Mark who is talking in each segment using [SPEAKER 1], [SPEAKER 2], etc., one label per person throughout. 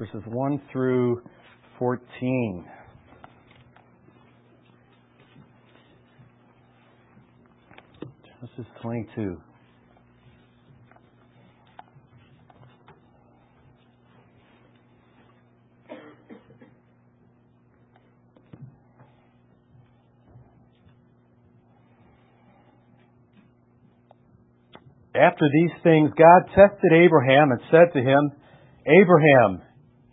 [SPEAKER 1] verses 1 through 14. Genesis 22. After these things, God tested Abraham and said to him, Abraham.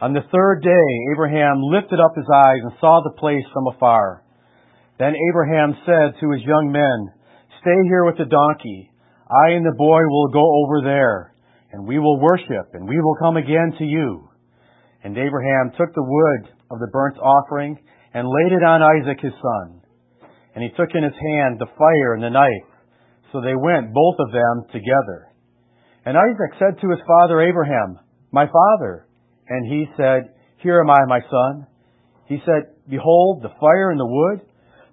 [SPEAKER 1] On the third day, Abraham lifted up his eyes and saw the place from afar. Then Abraham said to his young men, Stay here with the donkey. I and the boy will go over there, and we will worship, and we will come again to you. And Abraham took the wood of the burnt offering and laid it on Isaac his son. And he took in his hand the fire and the knife. So they went, both of them, together. And Isaac said to his father Abraham, My father. And he said, Here am I, my son. He said, Behold, the fire and the wood,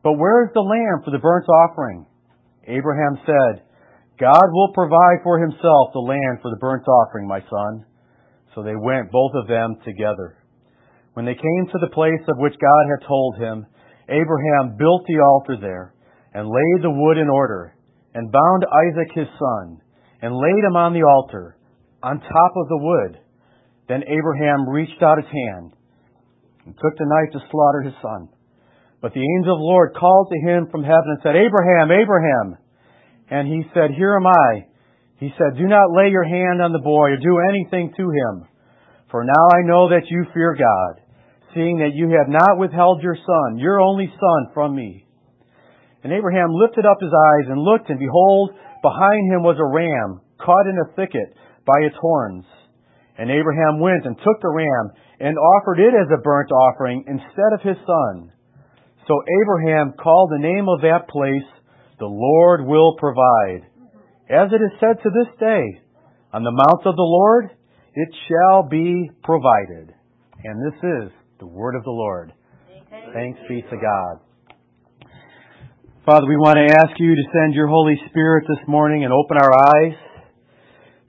[SPEAKER 1] but where is the lamb for the burnt offering? Abraham said, God will provide for himself the lamb for the burnt offering, my son. So they went, both of them, together. When they came to the place of which God had told him, Abraham built the altar there and laid the wood in order and bound Isaac his son and laid him on the altar on top of the wood. Then Abraham reached out his hand and took the knife to slaughter his son. But the angel of the Lord called to him from heaven and said, Abraham, Abraham. And he said, Here am I. He said, Do not lay your hand on the boy or do anything to him. For now I know that you fear God, seeing that you have not withheld your son, your only son, from me. And Abraham lifted up his eyes and looked, and behold, behind him was a ram caught in a thicket by its horns. And Abraham went and took the ram and offered it as a burnt offering instead of his son. So Abraham called the name of that place, The Lord will provide. As it is said to this day, On the mount of the Lord it shall be provided. And this is the word of the Lord. Thanks be to God. Father, we want to ask you to send your Holy Spirit this morning and open our eyes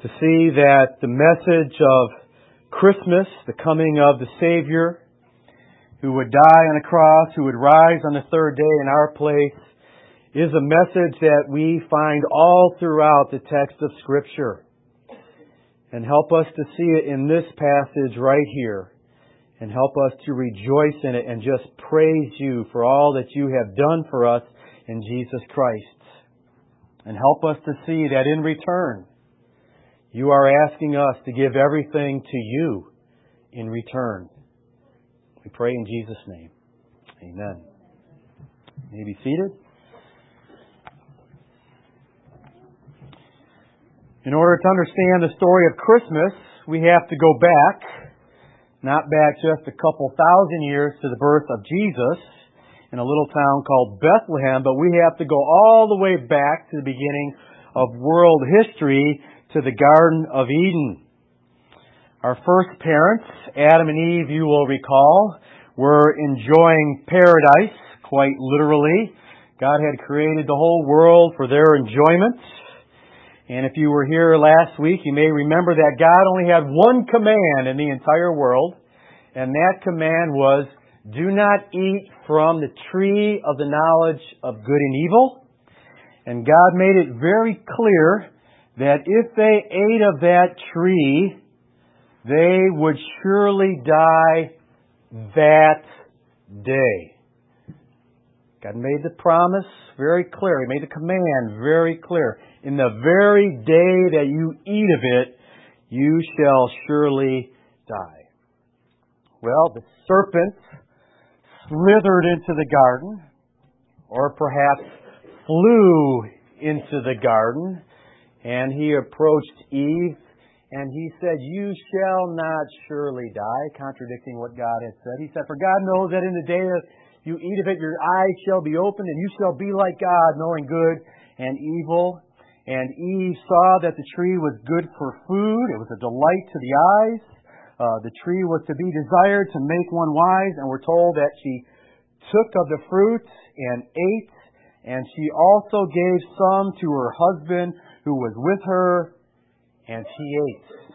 [SPEAKER 1] to see that the message of Christmas, the coming of the Savior, who would die on a cross, who would rise on the third day in our place, is a message that we find all throughout the text of Scripture. And help us to see it in this passage right here. And help us to rejoice in it and just praise you for all that you have done for us in Jesus Christ. And help us to see that in return, you are asking us to give everything to you in return. We pray in Jesus' name. Amen. You may be seated. In order to understand the story of Christmas, we have to go back, not back just a couple thousand years to the birth of Jesus in a little town called Bethlehem, but we have to go all the way back to the beginning of world history to the Garden of Eden. Our first parents, Adam and Eve, you will recall, were enjoying paradise, quite literally. God had created the whole world for their enjoyment. And if you were here last week, you may remember that God only had one command in the entire world, and that command was, do not eat from the tree of the knowledge of good and evil. And God made it very clear that if they ate of that tree, they would surely die that day. God made the promise very clear. He made the command very clear. In the very day that you eat of it, you shall surely die. Well, the serpent slithered into the garden, or perhaps flew into the garden and he approached Eve and he said, You shall not surely die, contradicting what God had said. He said, For God knows that in the day that you eat of it, your eyes shall be opened, and you shall be like God, knowing good and evil. And Eve saw that the tree was good for food. It was a delight to the eyes. Uh, the tree was to be desired to make one wise, and we're told that she took of the fruit and ate, and she also gave some to her husband who was with her, and she ate.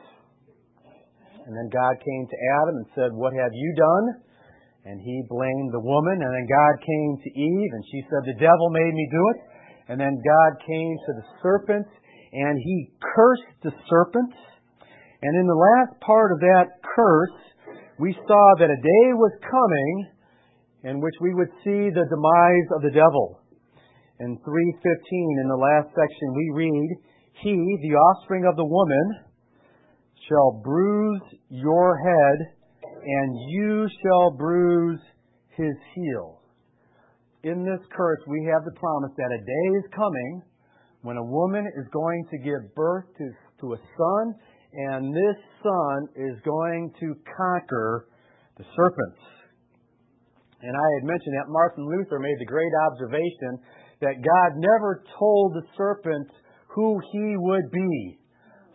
[SPEAKER 1] And then God came to Adam and said, What have you done? And he blamed the woman. And then God came to Eve and she said, The devil made me do it. And then God came to the serpent and he cursed the serpent. And in the last part of that curse, we saw that a day was coming in which we would see the demise of the devil. In 3:15 in the last section we read, he, the offspring of the woman, shall bruise your head, and you shall bruise his heel. In this curse, we have the promise that a day is coming when a woman is going to give birth to, to a son, and this son is going to conquer the serpents. And I had mentioned that Martin Luther made the great observation that God never told the serpent who he would be.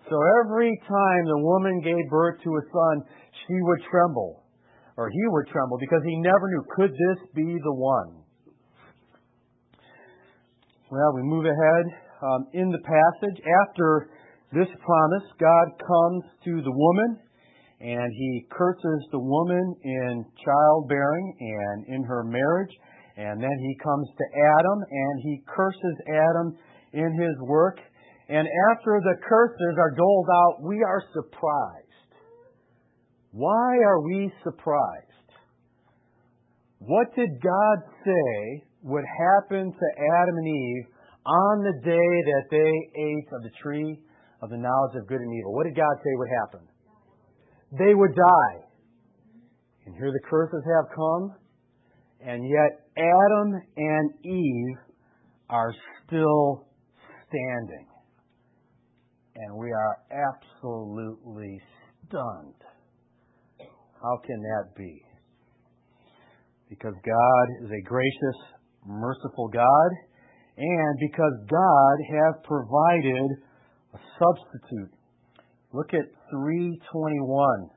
[SPEAKER 1] So every time the woman gave birth to a son, she would tremble, or he would tremble, because he never knew, could this be the one? Well, we move ahead um, in the passage. After this promise, God comes to the woman and he curses the woman in childbearing and in her marriage. And then he comes to Adam and he curses Adam in his work. And after the curses are doled out, we are surprised. Why are we surprised? What did God say would happen to Adam and Eve on the day that they ate of the tree of the knowledge of good and evil? What did God say would happen? They would die. And here the curses have come, and yet Adam and Eve are still standing. And we are absolutely stunned. How can that be? Because God is a gracious, merciful God, and because God has provided a substitute. Look at 321.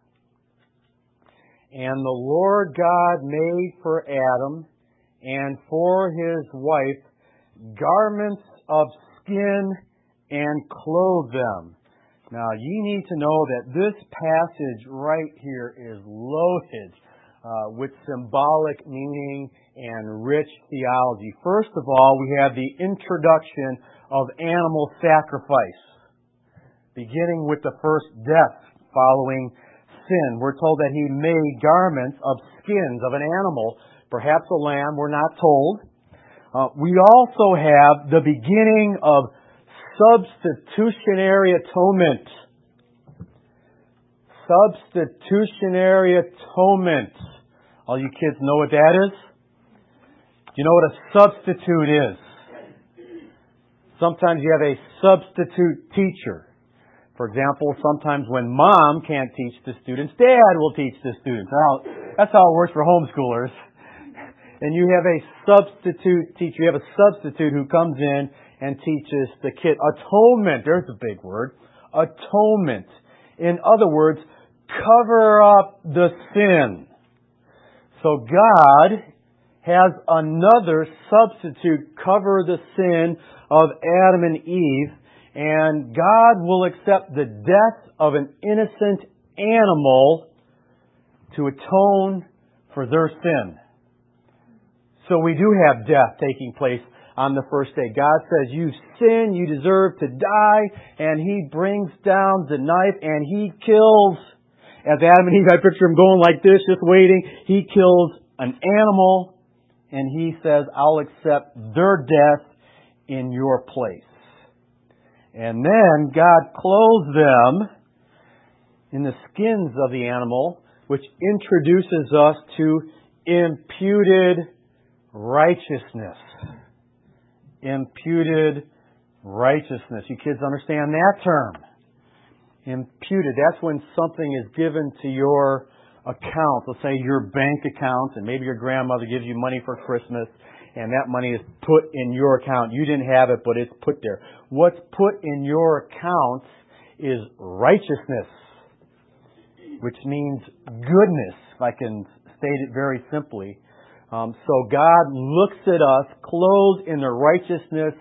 [SPEAKER 1] And the Lord God made for Adam and for his wife garments of skin and clothed them. Now, you need to know that this passage right here is loaded uh, with symbolic meaning and rich theology. First of all, we have the introduction of animal sacrifice, beginning with the first death following sin. We're told that he made garments of skins of an animal, perhaps a lamb, we're not told. Uh, we also have the beginning of substitutionary atonement. Substitutionary atonement. All you kids know what that is? You know what a substitute is? Sometimes you have a substitute teacher. For example, sometimes when mom can't teach the students, dad will teach the students. That's how it works for homeschoolers. And you have a substitute teacher. You have a substitute who comes in and teaches the kid. Atonement, there's a big word. Atonement. In other words, cover up the sin. So God has another substitute cover the sin of Adam and Eve, and God will accept the death of an innocent animal to atone for their sin. So we do have death taking place on the first day. God says, You sin, you deserve to die, and He brings down the knife and He kills. As Adam and Eve, I picture him going like this, just waiting. He kills an animal, and He says, I'll accept their death in your place. And then God clothes them in the skins of the animal, which introduces us to imputed righteousness imputed righteousness. You kids understand that term. Imputed. That's when something is given to your account. Let's say your bank account, and maybe your grandmother gives you money for Christmas, and that money is put in your account. You didn't have it, but it's put there. What's put in your account is righteousness, which means goodness, if I can state it very simply. Um, so God looks at us clothed in the righteousness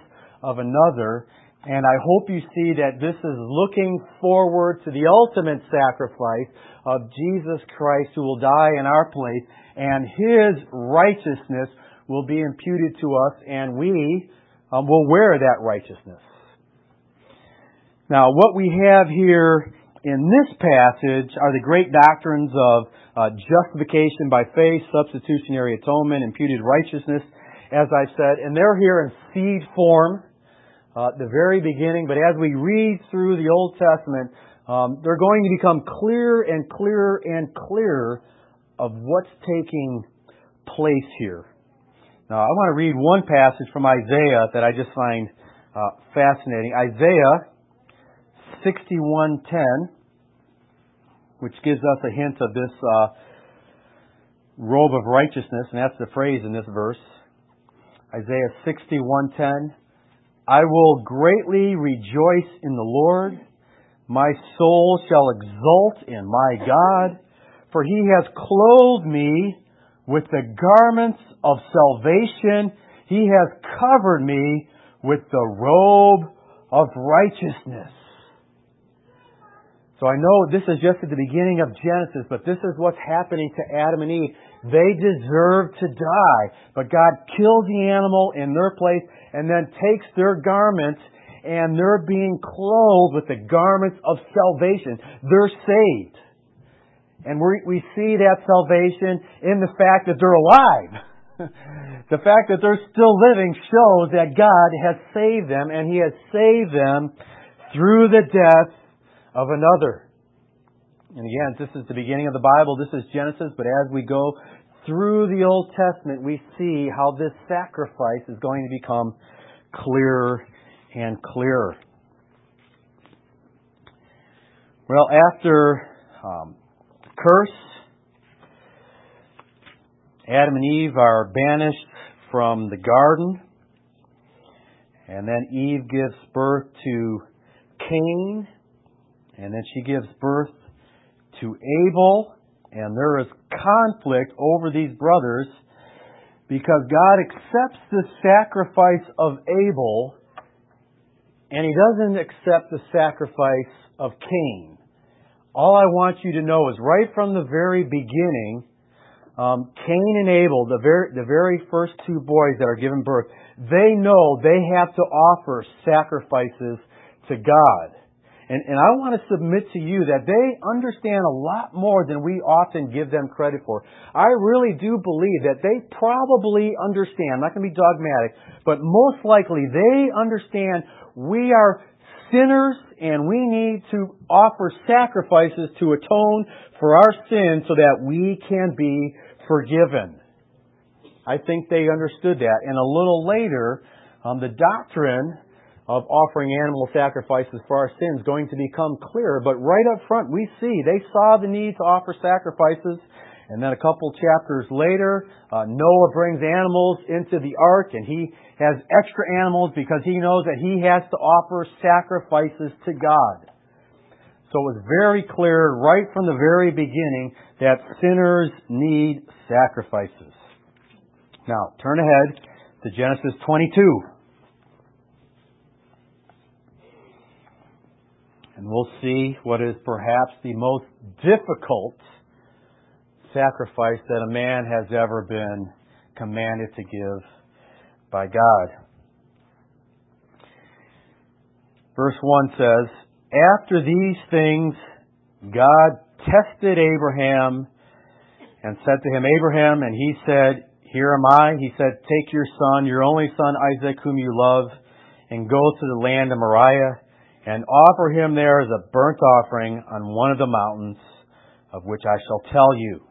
[SPEAKER 1] of another, and I hope you see that this is looking forward to the ultimate sacrifice of Jesus Christ who will die in our place, and His righteousness will be imputed to us, and we um, will wear that righteousness. Now, what we have here in this passage are the great doctrines of uh, justification by faith, substitutionary atonement, imputed righteousness, as I said, and they're here in seed form, uh, the very beginning. But as we read through the Old Testament, um, they're going to become clearer and clearer and clearer of what's taking place here. Now, I want to read one passage from Isaiah that I just find uh, fascinating. Isaiah 61:10, which gives us a hint of this uh, robe of righteousness, and that's the phrase in this verse. Isaiah 61:10. I will greatly rejoice in the Lord. My soul shall exult in my God, for he has clothed me with the garments of salvation. He has covered me with the robe of righteousness. So I know this is just at the beginning of Genesis, but this is what's happening to Adam and Eve. They deserve to die, but God kills the animal in their place and then takes their garments and they're being clothed with the garments of salvation. They're saved. And we, we see that salvation in the fact that they're alive. the fact that they're still living shows that God has saved them, and He has saved them through the death of another. And again, this is the beginning of the Bible. This is Genesis, but as we go through the Old Testament, we see how this sacrifice is going to become clearer and clearer. Well, after um, curse. Adam and Eve are banished from the garden. And then Eve gives birth to Cain. And then she gives birth to Abel. And there is conflict over these brothers because God accepts the sacrifice of Abel and he doesn't accept the sacrifice of Cain all I want you to know is right from the very beginning, um, Cain and Abel, the very, the very first two boys that are given birth, they know they have to offer sacrifices to God. And, and I want to submit to you that they understand a lot more than we often give them credit for. I really do believe that they probably understand, I'm not going to be dogmatic, but most likely they understand we are sinners and we need to offer sacrifices to atone for our sins so that we can be forgiven. I think they understood that. And a little later, um, the doctrine of offering animal sacrifices for our sins going to become clearer. But right up front, we see they saw the need to offer sacrifices and then a couple chapters later, uh, Noah brings animals into the ark and he has extra animals because he knows that he has to offer sacrifices to God. So it was very clear right from the very beginning that sinners need sacrifices. Now, turn ahead to Genesis 22. And we'll see what is perhaps the most difficult sacrifice that a man has ever been commanded to give by God. Verse 1 says, After these things, God tested Abraham and said to him, Abraham, and he said, Here am I. He said, Take your son, your only son Isaac, whom you love, and go to the land of Moriah, and offer him there as a burnt offering on one of the mountains of which I shall tell you.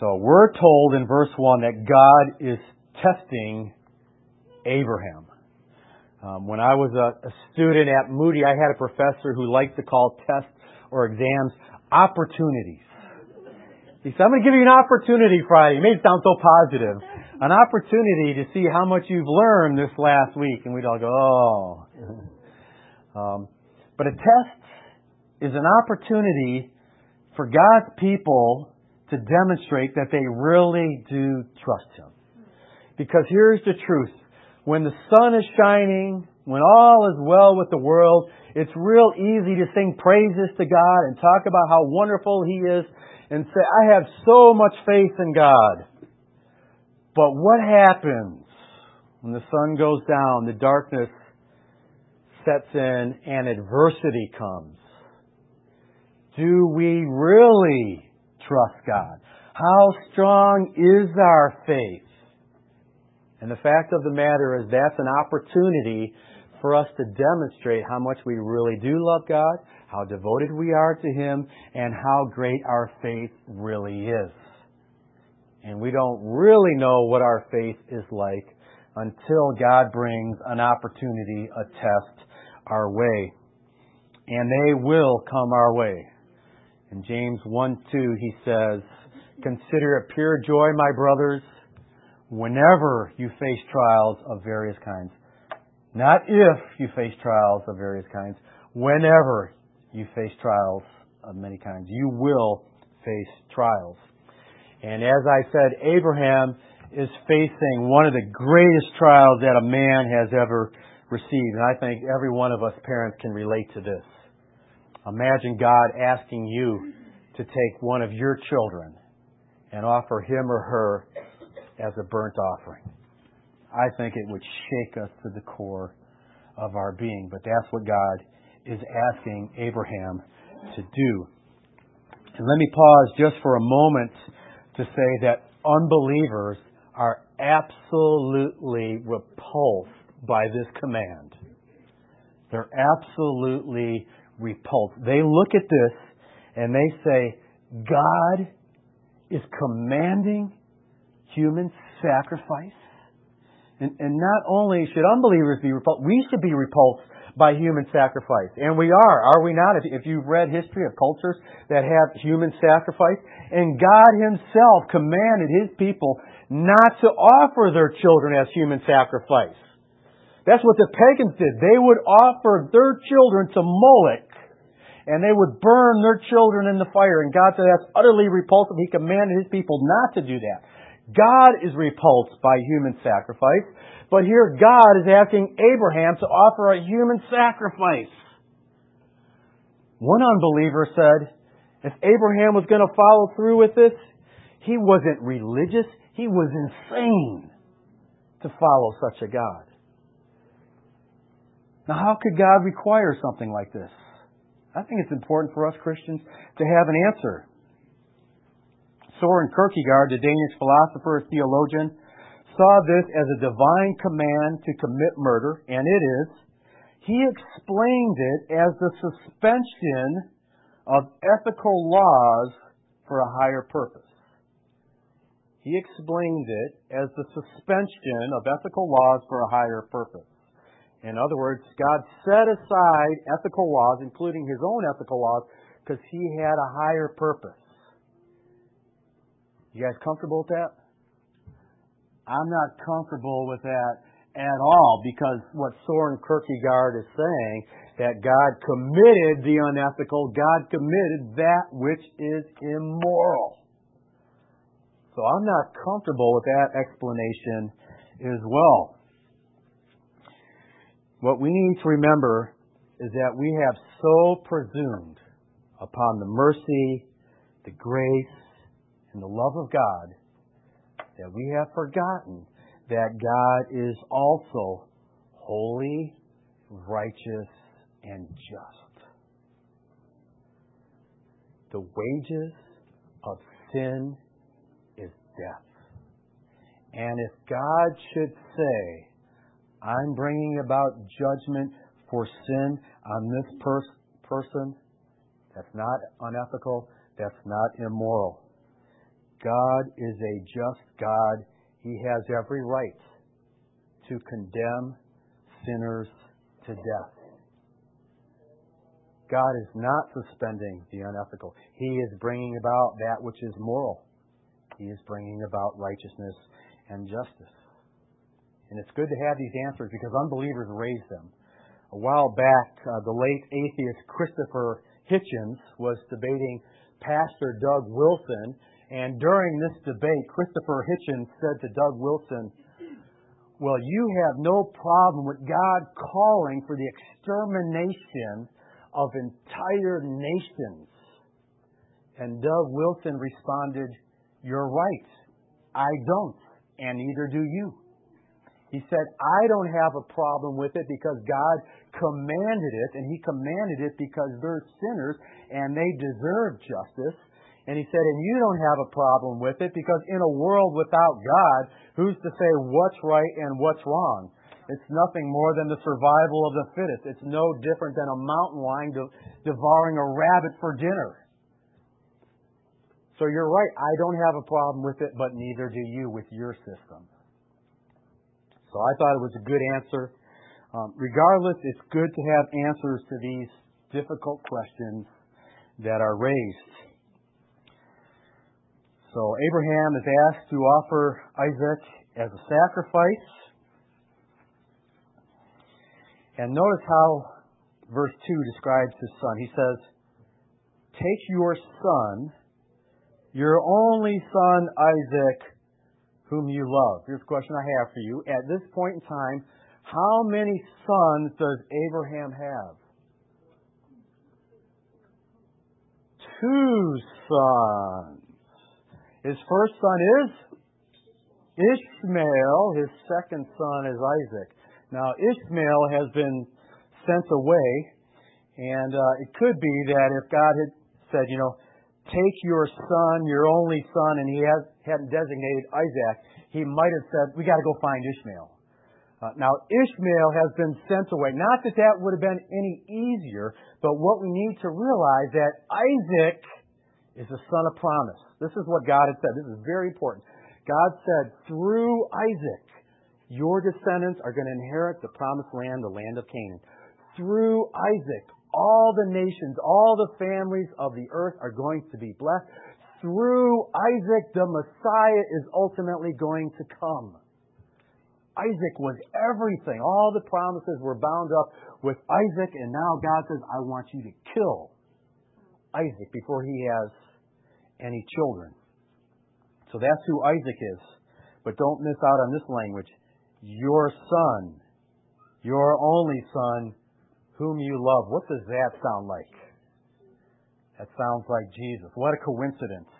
[SPEAKER 1] So we're told in verse 1 that God is testing Abraham. Um, when I was a, a student at Moody, I had a professor who liked to call tests or exams opportunities. He said, I'm going to give you an opportunity Friday. He made it sound so positive. An opportunity to see how much you've learned this last week. And we'd all go, oh. Um, but a test is an opportunity for God's people to demonstrate that they really do trust Him. Because here's the truth. When the sun is shining, when all is well with the world, it's real easy to sing praises to God and talk about how wonderful He is and say, I have so much faith in God. But what happens when the sun goes down, the darkness sets in, and adversity comes? Do we really trust God? How strong is our faith? And the fact of the matter is that's an opportunity for us to demonstrate how much we really do love God, how devoted we are to Him, and how great our faith really is. And we don't really know what our faith is like until God brings an opportunity, a test our way. And they will come our way. In James 1 2, he says, Consider it pure joy, my brothers, whenever you face trials of various kinds. Not if you face trials of various kinds, whenever you face trials of many kinds. You will face trials. And as I said, Abraham is facing one of the greatest trials that a man has ever received. And I think every one of us parents can relate to this. Imagine God asking you to take one of your children and offer him or her as a burnt offering. I think it would shake us to the core of our being. But that's what God is asking Abraham to do. And let me pause just for a moment to say that unbelievers are absolutely repulsed by this command. They're absolutely repulsed. They look at this and they say, God is commanding human sacrifice. And, and not only should unbelievers be repulsed, we should be repulsed by human sacrifice. And we are, are we not? If, if you've read history of cultures that have human sacrifice, and God Himself commanded His people not to offer their children as human sacrifice. That's what the pagans did. They would offer their children to Moloch, and they would burn their children in the fire. And God said that's utterly repulsive. He commanded His people not to do that. God is repulsed by human sacrifice, but here God is asking Abraham to offer a human sacrifice. One unbeliever said, if Abraham was going to follow through with this, he wasn't religious, he was insane to follow such a God. Now, how could God require something like this? I think it's important for us Christians to have an answer. Soren Kierkegaard, the Danish philosopher and theologian, saw this as a divine command to commit murder, and it is. He explained it as the suspension of ethical laws for a higher purpose. He explained it as the suspension of ethical laws for a higher purpose. In other words, God set aside ethical laws, including his own ethical laws, because he had a higher purpose. You guys comfortable with that? I'm not comfortable with that at all because what Soren Kierkegaard is saying that God committed the unethical, God committed that which is immoral. So I'm not comfortable with that explanation as well. What we need to remember is that we have so presumed upon the mercy, the grace, and the love of God that we have forgotten that God is also holy, righteous, and just. The wages of sin is death. And if God should say, I'm bringing about judgment for sin on this pers- person, that's not unethical, that's not immoral. God is a just God. He has every right to condemn sinners to death. God is not suspending the unethical. He is bringing about that which is moral. He is bringing about righteousness and justice. And it's good to have these answers because unbelievers raise them. A while back, uh, the late atheist Christopher Hitchens was debating Pastor Doug Wilson, and during this debate, Christopher Hitchens said to Doug Wilson, Well, you have no problem with God calling for the extermination of entire nations. And Doug Wilson responded, You're right. I don't, and neither do you. He said, I don't have a problem with it because God commanded it, and He commanded it because they're sinners and they deserve justice. And he said, and you don't have a problem with it because in a world without God, who's to say what's right and what's wrong? It's nothing more than the survival of the fittest. It's no different than a mountain lion devouring a rabbit for dinner. So you're right, I don't have a problem with it, but neither do you with your system. So I thought it was a good answer. Um, regardless, it's good to have answers to these difficult questions that are raised. So Abraham is asked to offer Isaac as a sacrifice. And notice how verse 2 describes his son. He says, Take your son, your only son Isaac, whom you love. Here's a question I have for you. At this point in time, how many sons does Abraham have? Two sons. His first son is Ishmael. His second son is Isaac. Now, Ishmael has been sent away, and uh, it could be that if God had said, you know, take your son, your only son, and he hadn't designated Isaac, he might have said, we got to go find Ishmael. Uh, now, Ishmael has been sent away. Not that that would have been any easier, but what we need to realize that Isaac is the son of promise. This is what God had said. This is very important. God said, through Isaac, your descendants are going to inherit the promised land, the land of Canaan. Through Isaac, all the nations, all the families of the earth are going to be blessed. Through Isaac, the Messiah is ultimately going to come. Isaac was everything. All the promises were bound up with Isaac, and now God says, I want you to kill Isaac before he has any children. So that's who Isaac is. But don't miss out on this language. Your son, your only son, whom you love. What does that sound like? That sounds like Jesus. What a coincidence.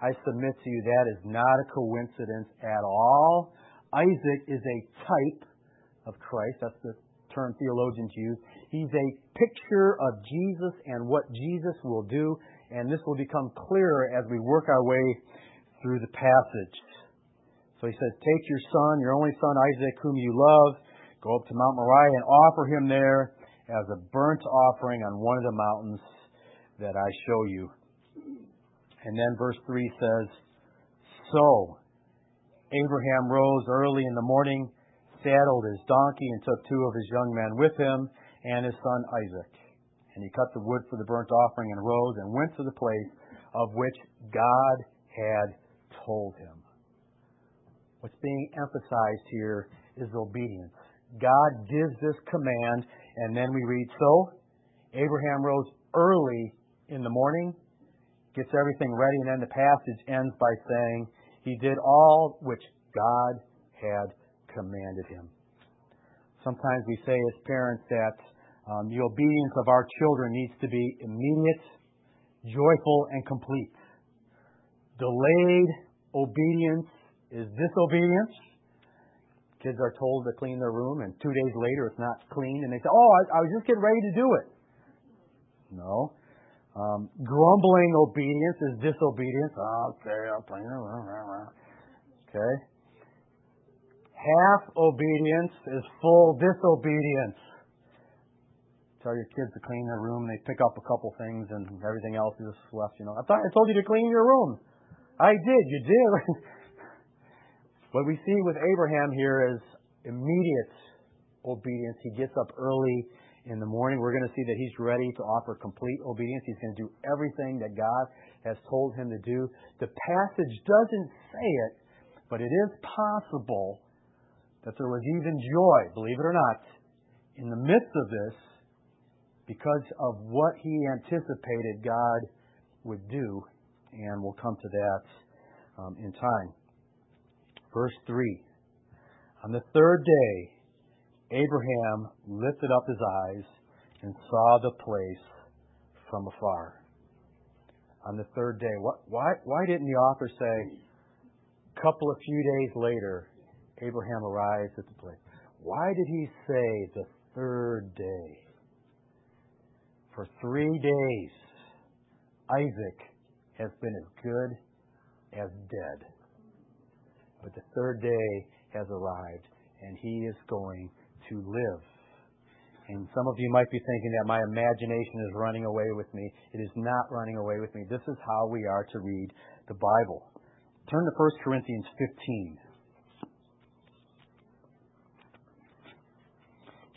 [SPEAKER 1] I submit to you that is not a coincidence at all. Isaac is a type of Christ. That's the term theologians use. He's a picture of Jesus and what Jesus will do and this will become clearer as we work our way through the passage. So he says, Take your son, your only son Isaac, whom you love, go up to Mount Moriah and offer him there as a burnt offering on one of the mountains that I show you. And then verse 3 says, So Abraham rose early in the morning, saddled his donkey, and took two of his young men with him and his son Isaac. And he cut the wood for the burnt offering and rose and went to the place of which God had told him. What's being emphasized here is obedience. God gives this command, and then we read, So Abraham rose early in the morning, gets everything ready, and then the passage ends by saying, He did all which God had commanded him. Sometimes we say as parents that um, the obedience of our children needs to be immediate, joyful, and complete. Delayed obedience is disobedience. Kids are told to clean their room, and two days later it's not clean, and they say, Oh, I, was just getting ready to do it. No. Um, grumbling obedience is disobedience. Okay, I'll clean room. Okay. Half obedience is full disobedience tell your kids to clean their room. They pick up a couple things and everything else is left. You know, I thought I told you to clean your room. I did. You did. what we see with Abraham here is immediate obedience. He gets up early in the morning. We're going to see that he's ready to offer complete obedience. He's going to do everything that God has told him to do. The passage doesn't say it, but it is possible that there was even joy, believe it or not, in the midst of this because of what he anticipated God would do. And we'll come to that um, in time. Verse 3 On the third day, Abraham lifted up his eyes and saw the place from afar. On the third day, why, why didn't the author say, a couple of few days later, Abraham arrives at the place? Why did he say the third day? For three days, Isaac has been as good as dead. But the third day has arrived, and he is going to live. And some of you might be thinking that my imagination is running away with me. It is not running away with me. This is how we are to read the Bible. Turn to 1 Corinthians 15.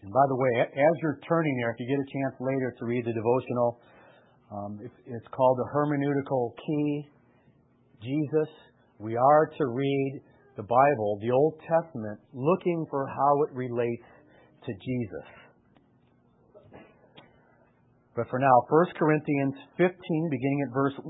[SPEAKER 1] And by the way, as you're turning there, if you get a chance later to read the devotional, um, it's, it's called the hermeneutical key. Jesus. We are to read the Bible, the Old Testament, looking for how it relates to Jesus. But for now, 1 Corinthians 15, beginning at verse 1,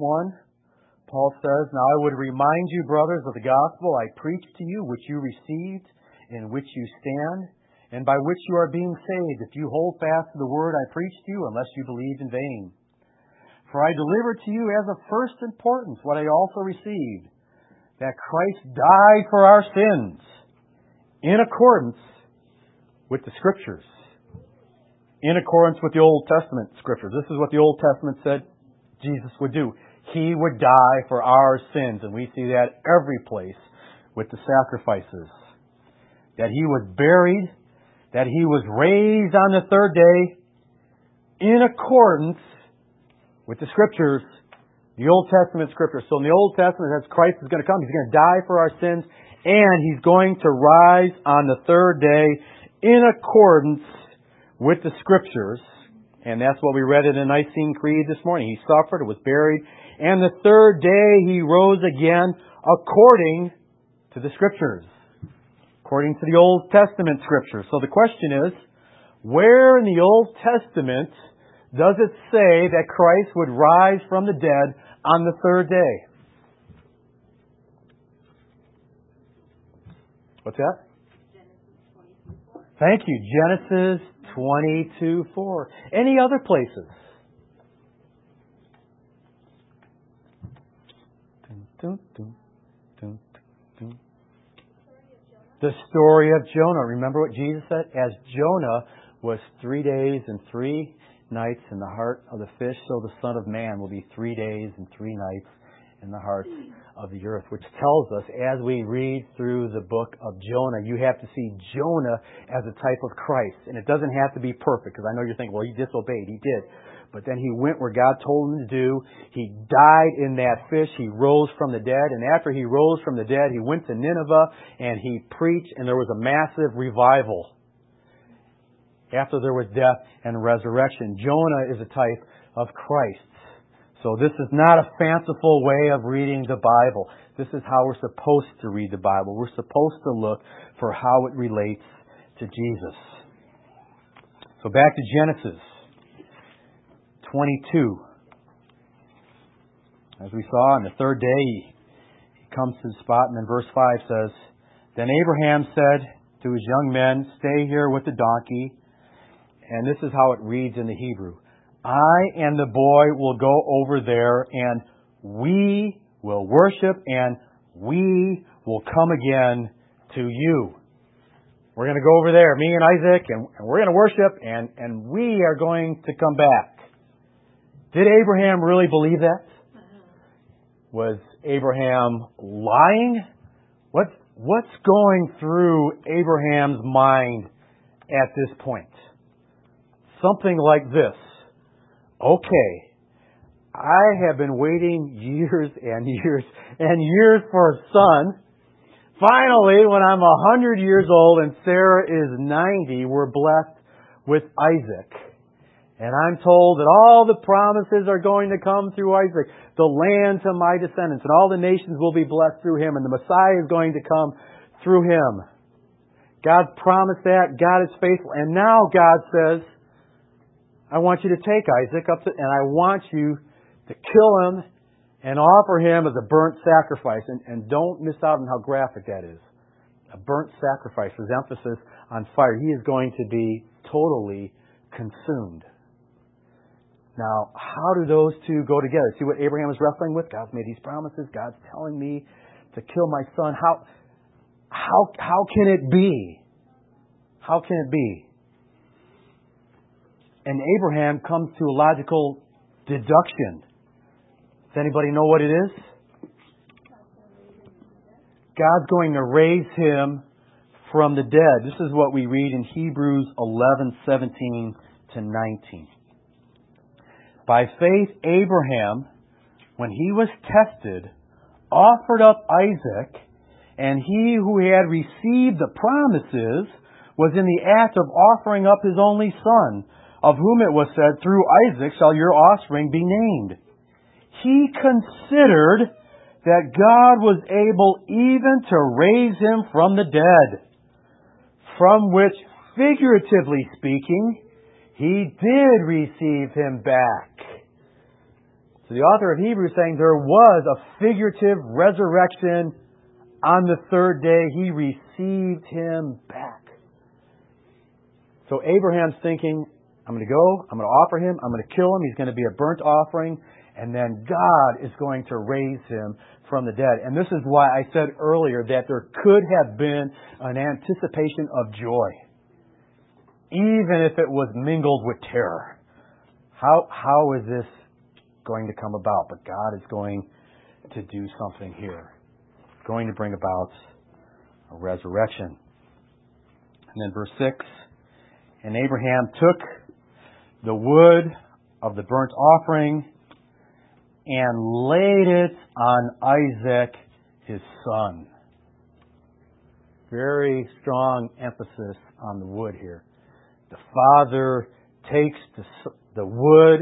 [SPEAKER 1] Paul says, Now I would remind you, brothers, of the gospel I preached to you, which you received, in which you stand, and by which you are being saved, if you hold fast to the word I preached to you, unless you believed in vain. For I delivered to you as of first importance what I also received, that Christ died for our sins, in accordance with the Scriptures, in accordance with the Old Testament Scriptures. This is what the Old Testament said Jesus would do. He would die for our sins, and we see that every place with the sacrifices. That he was buried, that he was raised on the third day in accordance with the Scriptures, the Old Testament Scriptures. So in the Old Testament, as Christ is going to come, he's going to die for our sins, and he's going to rise on the third day in accordance with the scriptures. And that's what we read in the Nicene Creed this morning. He suffered, was buried, and the third day he rose again according to the scriptures. According to the Old Testament scriptures. So the question is, where in the Old Testament does it say that Christ would rise from the dead on the third day? What's that? Thank you. Genesis 22 4. Any other places? the story of Jonah. Remember what Jesus said? As Jonah was three days and three nights in the heart of the fish, so the Son of Man will be three days and three nights in the hearts of the earth, which tells us as we read through the book of Jonah, you have to see Jonah as a type of Christ. And it doesn't have to be perfect, because I know you're thinking, well, he disobeyed. He did. But then he went where God told him to do. He died in that fish. He rose from the dead. And after he rose from the dead, he went to Nineveh and he preached, and there was a massive revival after there was death and resurrection. Jonah is a type of Christ. So this is not a fanciful way of reading the Bible. This is how we're supposed to read the Bible. We're supposed to look for how it relates to Jesus. So back to Genesis 22. As we saw on the third day, he comes to the spot, and then verse 5 says, Then Abraham said to his young men, Stay here with the donkey. And this is how it reads in the Hebrew. I and the boy will go over there and we will worship and we will come again to you. We're going to go over there, me and Isaac, and, we're going to worship and, and we are going to come back. Did Abraham really believe that? Was Abraham lying? What, what's going through Abraham's mind at this point? Something like this okay, I have been waiting years and years and years for a son. Finally, when I'm a hundred years old and Sarah is 90, we're blessed with Isaac. And I'm told that all the promises are going to come through Isaac. The land to my descendants and all the nations will be blessed through him and the Messiah is going to come through him. God promised that. God is faithful. And now God says, I want you to take Isaac up to, and I want you to kill him and offer him as a burnt sacrifice. And, and don't miss out on how graphic that is. A burnt sacrifice. His emphasis on fire. He is going to be totally consumed. Now, how do those two go together? See what Abraham is wrestling with? God's made these promises. God's telling me to kill my son. How, how, how can it be? How can it be? And Abraham comes to a logical deduction. Does anybody know what it is? God's going to raise him from the dead. This is what we read in Hebrews 11:17 to 19. By faith, Abraham, when he was tested, offered up Isaac, and he who had received the promises was in the act of offering up his only son, of whom it was said, Through Isaac shall your offspring be named. He considered that God was able even to raise him from the dead, from which, figuratively speaking, he did receive him back. So the author of Hebrews saying there was a figurative resurrection on the third day. He received him back. So Abraham's thinking, I'm going to go, I'm going to offer him, I'm going to kill him, he's going to be a burnt offering, and then God is going to raise him from the dead. And this is why I said earlier that there could have been an anticipation of joy even if it was mingled with terror. How, how is this going to come about? But God is going to do something here, going to bring about a resurrection. And then verse 6 And Abraham took the wood of the burnt offering and laid it on Isaac, his son. Very strong emphasis on the wood here the father takes the, wood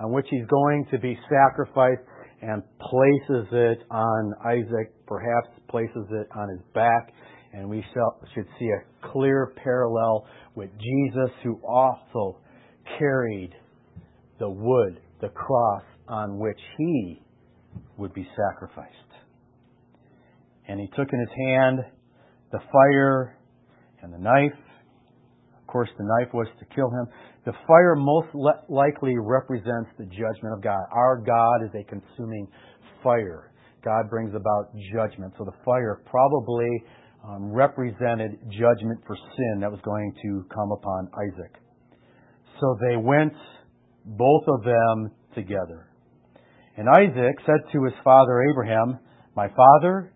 [SPEAKER 1] on which he's going to be sacrificed and places it on Isaac, perhaps places it on his back, and we shall, should see a clear parallel with Jesus who also carried the wood, the cross on which he would be sacrificed. And he took in his hand the fire and the knife, Of course, the knife was to kill him. The fire most le- likely represents the judgment of God. Our God is a consuming fire. God brings about judgment. So the fire probably um, represented judgment for sin that was going to come upon Isaac. So they went, both of them, together. And Isaac said to his father Abraham, My father?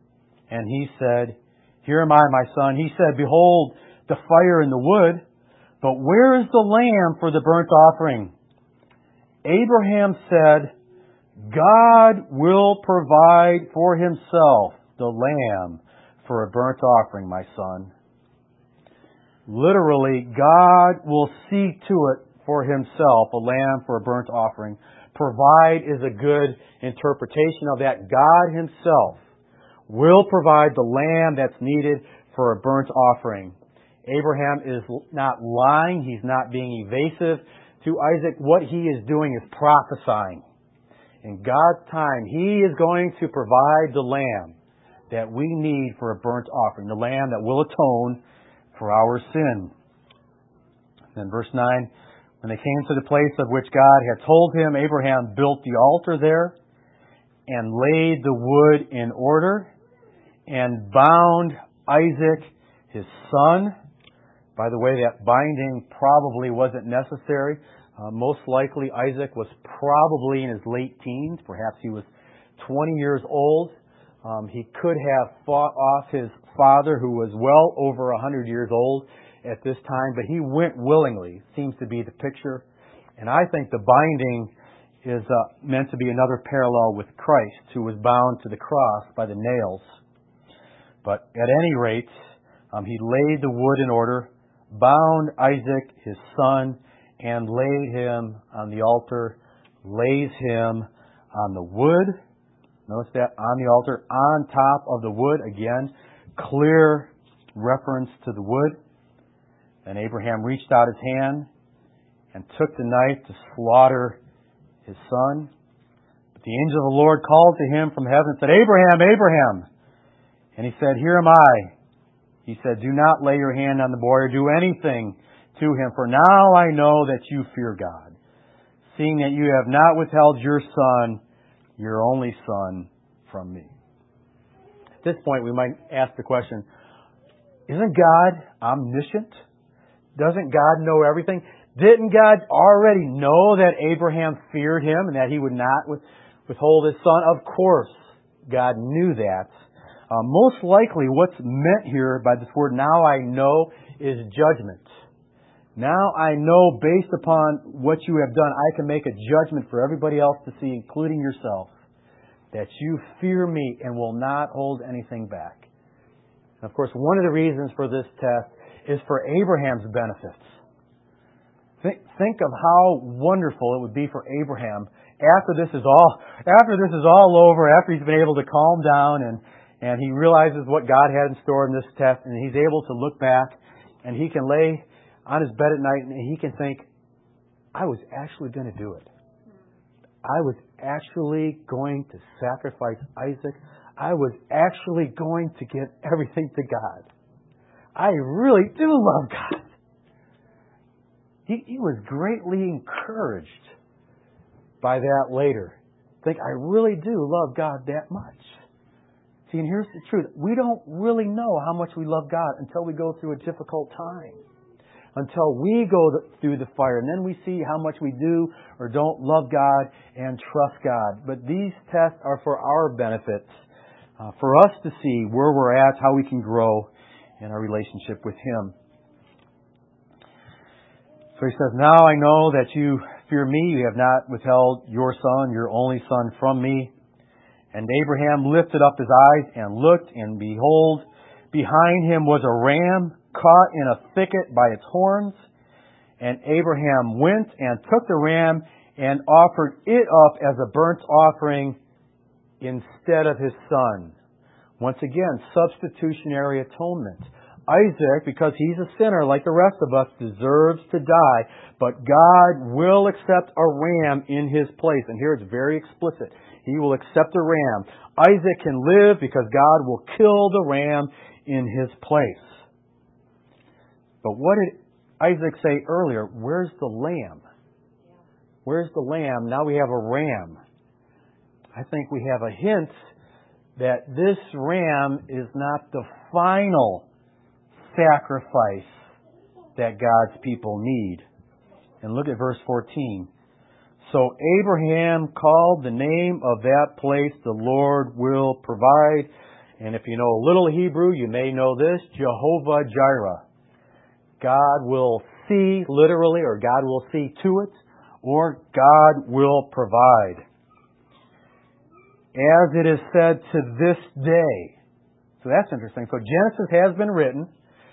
[SPEAKER 1] And he said, Here am I, my son. He said, Behold, the fire and the wood, but where is the lamb for the burnt offering? Abraham said, God will provide for himself the lamb for a burnt offering, my son. Literally, God will see to it for himself a lamb for a burnt offering. Provide is a good interpretation of that. God himself will provide the lamb that's needed for a burnt offering. Abraham is not lying. He's not being evasive to Isaac. What he is doing is prophesying. In God's time, he is going to provide the lamb that we need for a burnt offering, the lamb that will atone for our sin. Then verse 9, when they came to the place of which God had told him, Abraham built the altar there and laid the wood in order and bound Isaac, his son, by the way, that binding probably wasn't necessary. Uh, most likely, Isaac was probably in his late teens. Perhaps he was 20 years old. Um, he could have fought off his father, who was well over 100 years old at this time, but he went willingly, seems to be the picture. And I think the binding is uh, meant to be another parallel with Christ, who was bound to the cross by the nails. But at any rate, um, he laid the wood in order, bound Isaac, his son, and laid him on the altar, lays him on the wood. Notice that on the altar, on top of the wood. Again, clear reference to the wood. Then Abraham reached out his hand and took the knife to slaughter his son. But the angel of the Lord called to him from heaven and said, Abraham, Abraham. And he said, Here am I. He said, Do not lay your hand on the boy or do anything to him, for now I know that you fear God, seeing that you have not withheld your son, your only son, from me. At this point, we might ask the question, isn't God omniscient? Doesn't God know everything? Didn't God already know that Abraham feared him and that he would not withhold his son? Of course, God knew that. Uh, most likely, what's meant here by this word, now I know, is judgment. Now I know, based upon what you have done, I can make a judgment for everybody else to see, including yourself, that you fear me and will not hold anything back. And of course, one of the reasons for this test is for Abraham's benefits. Think, think of how wonderful it would be for Abraham after this is all after this is all over, after he's been able to calm down and and he realizes what God had in store in this test, and he's able to look back and he can lay on his bed at night and he can think, I was actually going to do it. I was actually going to sacrifice Isaac. I was actually going to give everything to God. I really do love God. He, he was greatly encouraged by that later. Think, I really do love God that much. See, and here's the truth. We don't really know how much we love God until we go through a difficult time. Until we go through the fire. And then we see how much we do or don't love God and trust God. But these tests are for our benefits. Uh, for us to see where we're at, how we can grow in our relationship with Him. So he says, Now I know that you fear me. You have not withheld your son, your only son, from me. And Abraham lifted up his eyes and looked, and behold, behind him was a ram caught in a thicket by its horns. And Abraham went and took the ram and offered it up as a burnt offering instead of his son. Once again, substitutionary atonement. Isaac, because he's a sinner like the rest of us, deserves to die, but God will accept a ram in his place. And here it's very explicit. He will accept a ram. Isaac can live because God will kill the ram in his place. But what did Isaac say earlier? Where's the lamb? Where's the lamb? Now we have a ram. I think we have a hint that this ram is not the final sacrifice that God's people need. And look at verse 14. So Abraham called the name of that place, the Lord will provide. And if you know a little Hebrew, you may know this Jehovah Jireh. God will see literally, or God will see to it, or God will provide. As it is said to this day. So that's interesting. So Genesis has been written,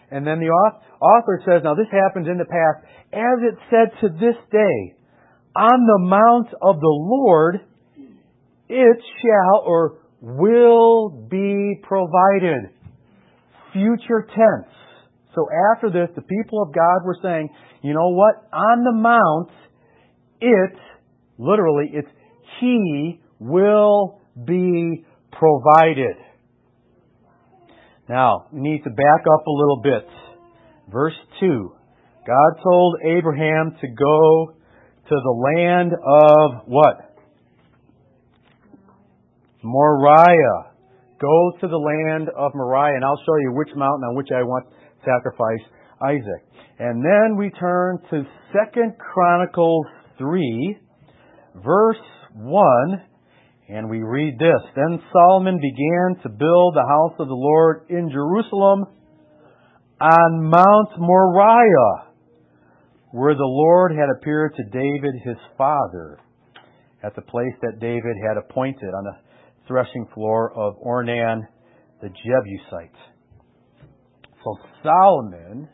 [SPEAKER 1] and then the author says, now this happens in the past, as it said to this day on the mount of the Lord, it shall or will be provided. Future tense. So after this, the people of God were saying, you know what? On the mount, it, literally, it's He will be provided. Now, we need to back up a little bit. Verse 2. God told Abraham to go to the land of what? Moriah. Go to the land of Moriah, and I'll show you which mountain on which I want to sacrifice Isaac. And then we turn to Second Chronicles 3, verse 1, and we read this. Then Solomon began to build the house of the Lord in Jerusalem on Mount Moriah where the Lord had appeared to David his father at the place that David had appointed on the threshing floor of Ornan the Jebusite. So Solomon,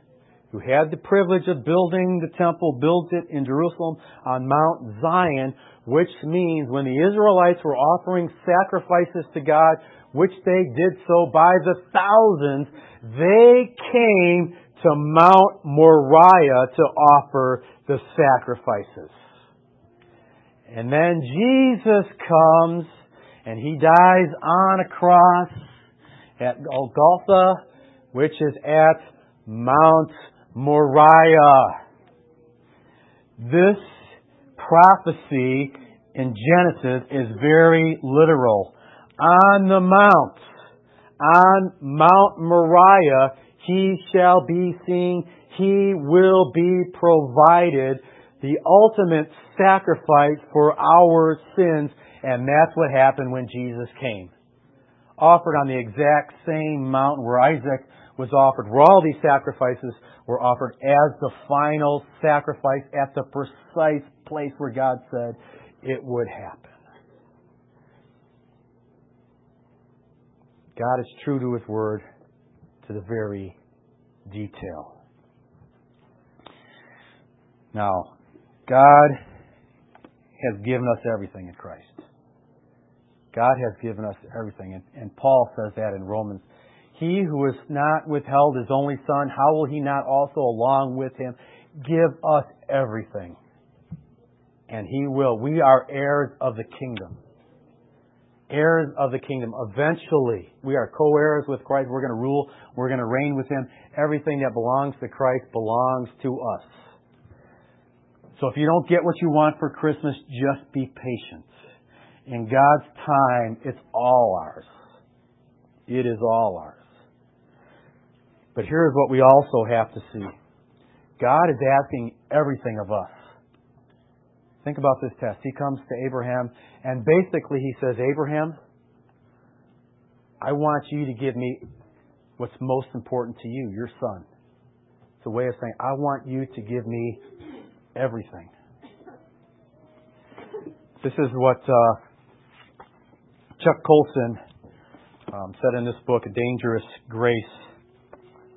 [SPEAKER 1] who had the privilege of building the temple, built it in Jerusalem on Mount Zion, which means when the Israelites were offering sacrifices to God, which they did so by the thousands, they came to Mount Moriah to offer the sacrifices. And then Jesus comes and he dies on a cross at Golgotha, which is at Mount Moriah. This prophecy in Genesis is very literal. On the mount, on Mount Moriah, he shall be seen, he will be provided the ultimate sacrifice for our sins, and that's what happened when Jesus came. Offered on the exact same mountain where Isaac was offered, where all these sacrifices were offered as the final sacrifice at the precise place where God said it would happen. God is true to His Word to the very detail. Now, God has given us everything in Christ. God has given us everything. And, and, Paul says that in Romans. He who has not withheld his only Son, how will he not also, along with him, give us everything? And he will. We are heirs of the kingdom. Heirs of the kingdom. Eventually, we are co heirs with Christ. We're going to rule. We're going to reign with him. Everything that belongs to Christ belongs to us. So if you don't get what you want for Christmas, just be patient. In God's time, it's all ours. It is all ours. But here's what we also have to see God is asking everything of us. Think about this test. He comes to Abraham, and basically he says, Abraham, I want you to give me what's most important to you, your son. It's a way of saying, I want you to give me everything. This is what uh, Chuck Colson um, said in this book, Dangerous Grace.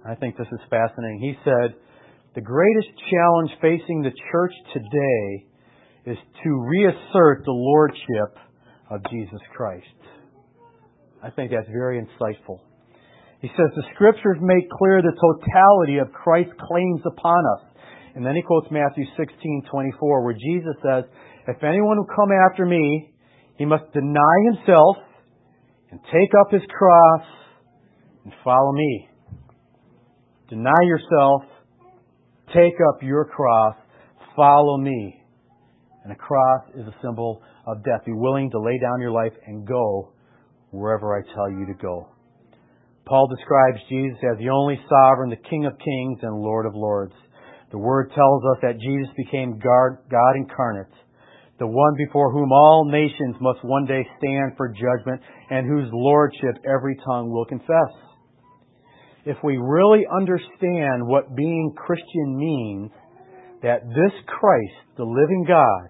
[SPEAKER 1] I think this is fascinating. He said, The greatest challenge facing the church today is to reassert the lordship of Jesus Christ. I think that's very insightful. He says the scriptures make clear the totality of Christ's claims upon us. And then he quotes Matthew 16:24 where Jesus says, "If anyone will come after me, he must deny himself and take up his cross and follow me." Deny yourself, take up your cross, follow me. And a cross is a symbol of death. Be willing to lay down your life and go wherever I tell you to go. Paul describes Jesus as the only sovereign, the King of kings and Lord of lords. The Word tells us that Jesus became God incarnate, the one before whom all nations must one day stand for judgment and whose lordship every tongue will confess. If we really understand what being Christian means, that this Christ, the living God,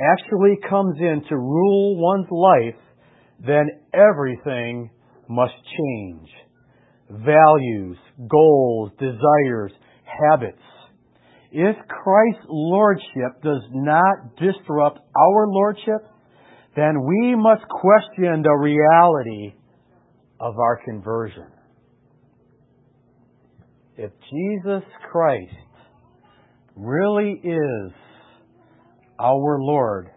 [SPEAKER 1] actually comes in to rule one's life, then everything must change. Values, goals, desires, habits. If Christ's lordship does not disrupt our lordship, then we must question the reality of our conversion. If Jesus Christ really is our Lord,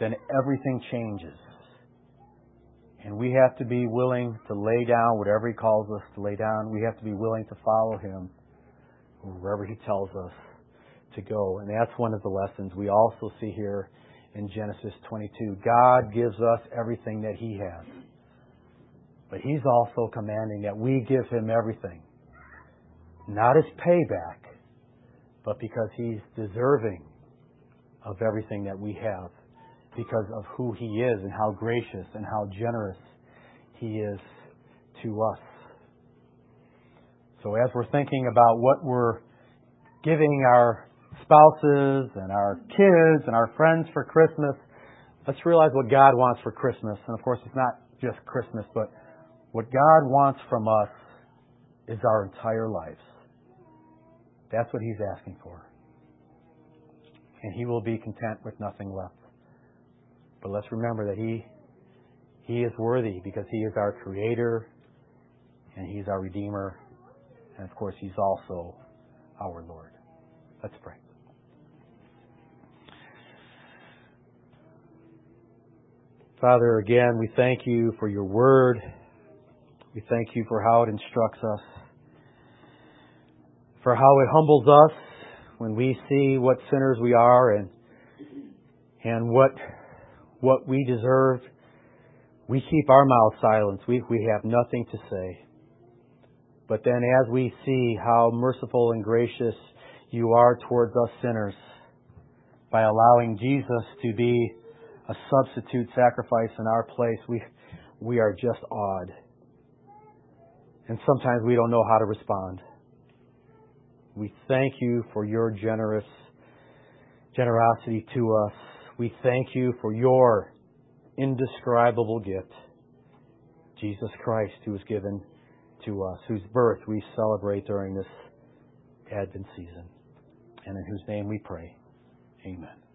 [SPEAKER 1] then everything changes. And we have to be willing to lay down whatever He calls us to lay down. We have to be willing to follow Him wherever He tells us to go. And that's one of the lessons we also see here in Genesis 22. God gives us everything that He has. But He's also commanding that we give Him everything. Not as payback, but because He's deserving of everything that we have because of who He is and how gracious and how generous He is to us. So as we're thinking about what we're giving our spouses and our kids and our friends for Christmas, let's realize what God wants for Christmas. And of course, it's not just Christmas, but What God wants from us is our entire lives. That's what He's asking for. And He will be content with nothing left. But let's remember that He He is worthy because He is our Creator and He's our Redeemer. And of course, He's also our Lord. Let's pray. Father, again, we thank you for your word. We thank you for how it instructs us, for how it humbles us when we see what sinners we are and and what what we deserve. We keep our mouth silent. We we have nothing to say. But then as we see how merciful and gracious you are towards us sinners by allowing Jesus to be a substitute sacrifice in our place, we, we are just awed. And sometimes we don't know how to respond. We thank you for your generous generosity to us. We thank you for your indescribable gift, Jesus Christ, who was given to us, whose birth we celebrate during this Advent season, and in whose name we pray. Amen.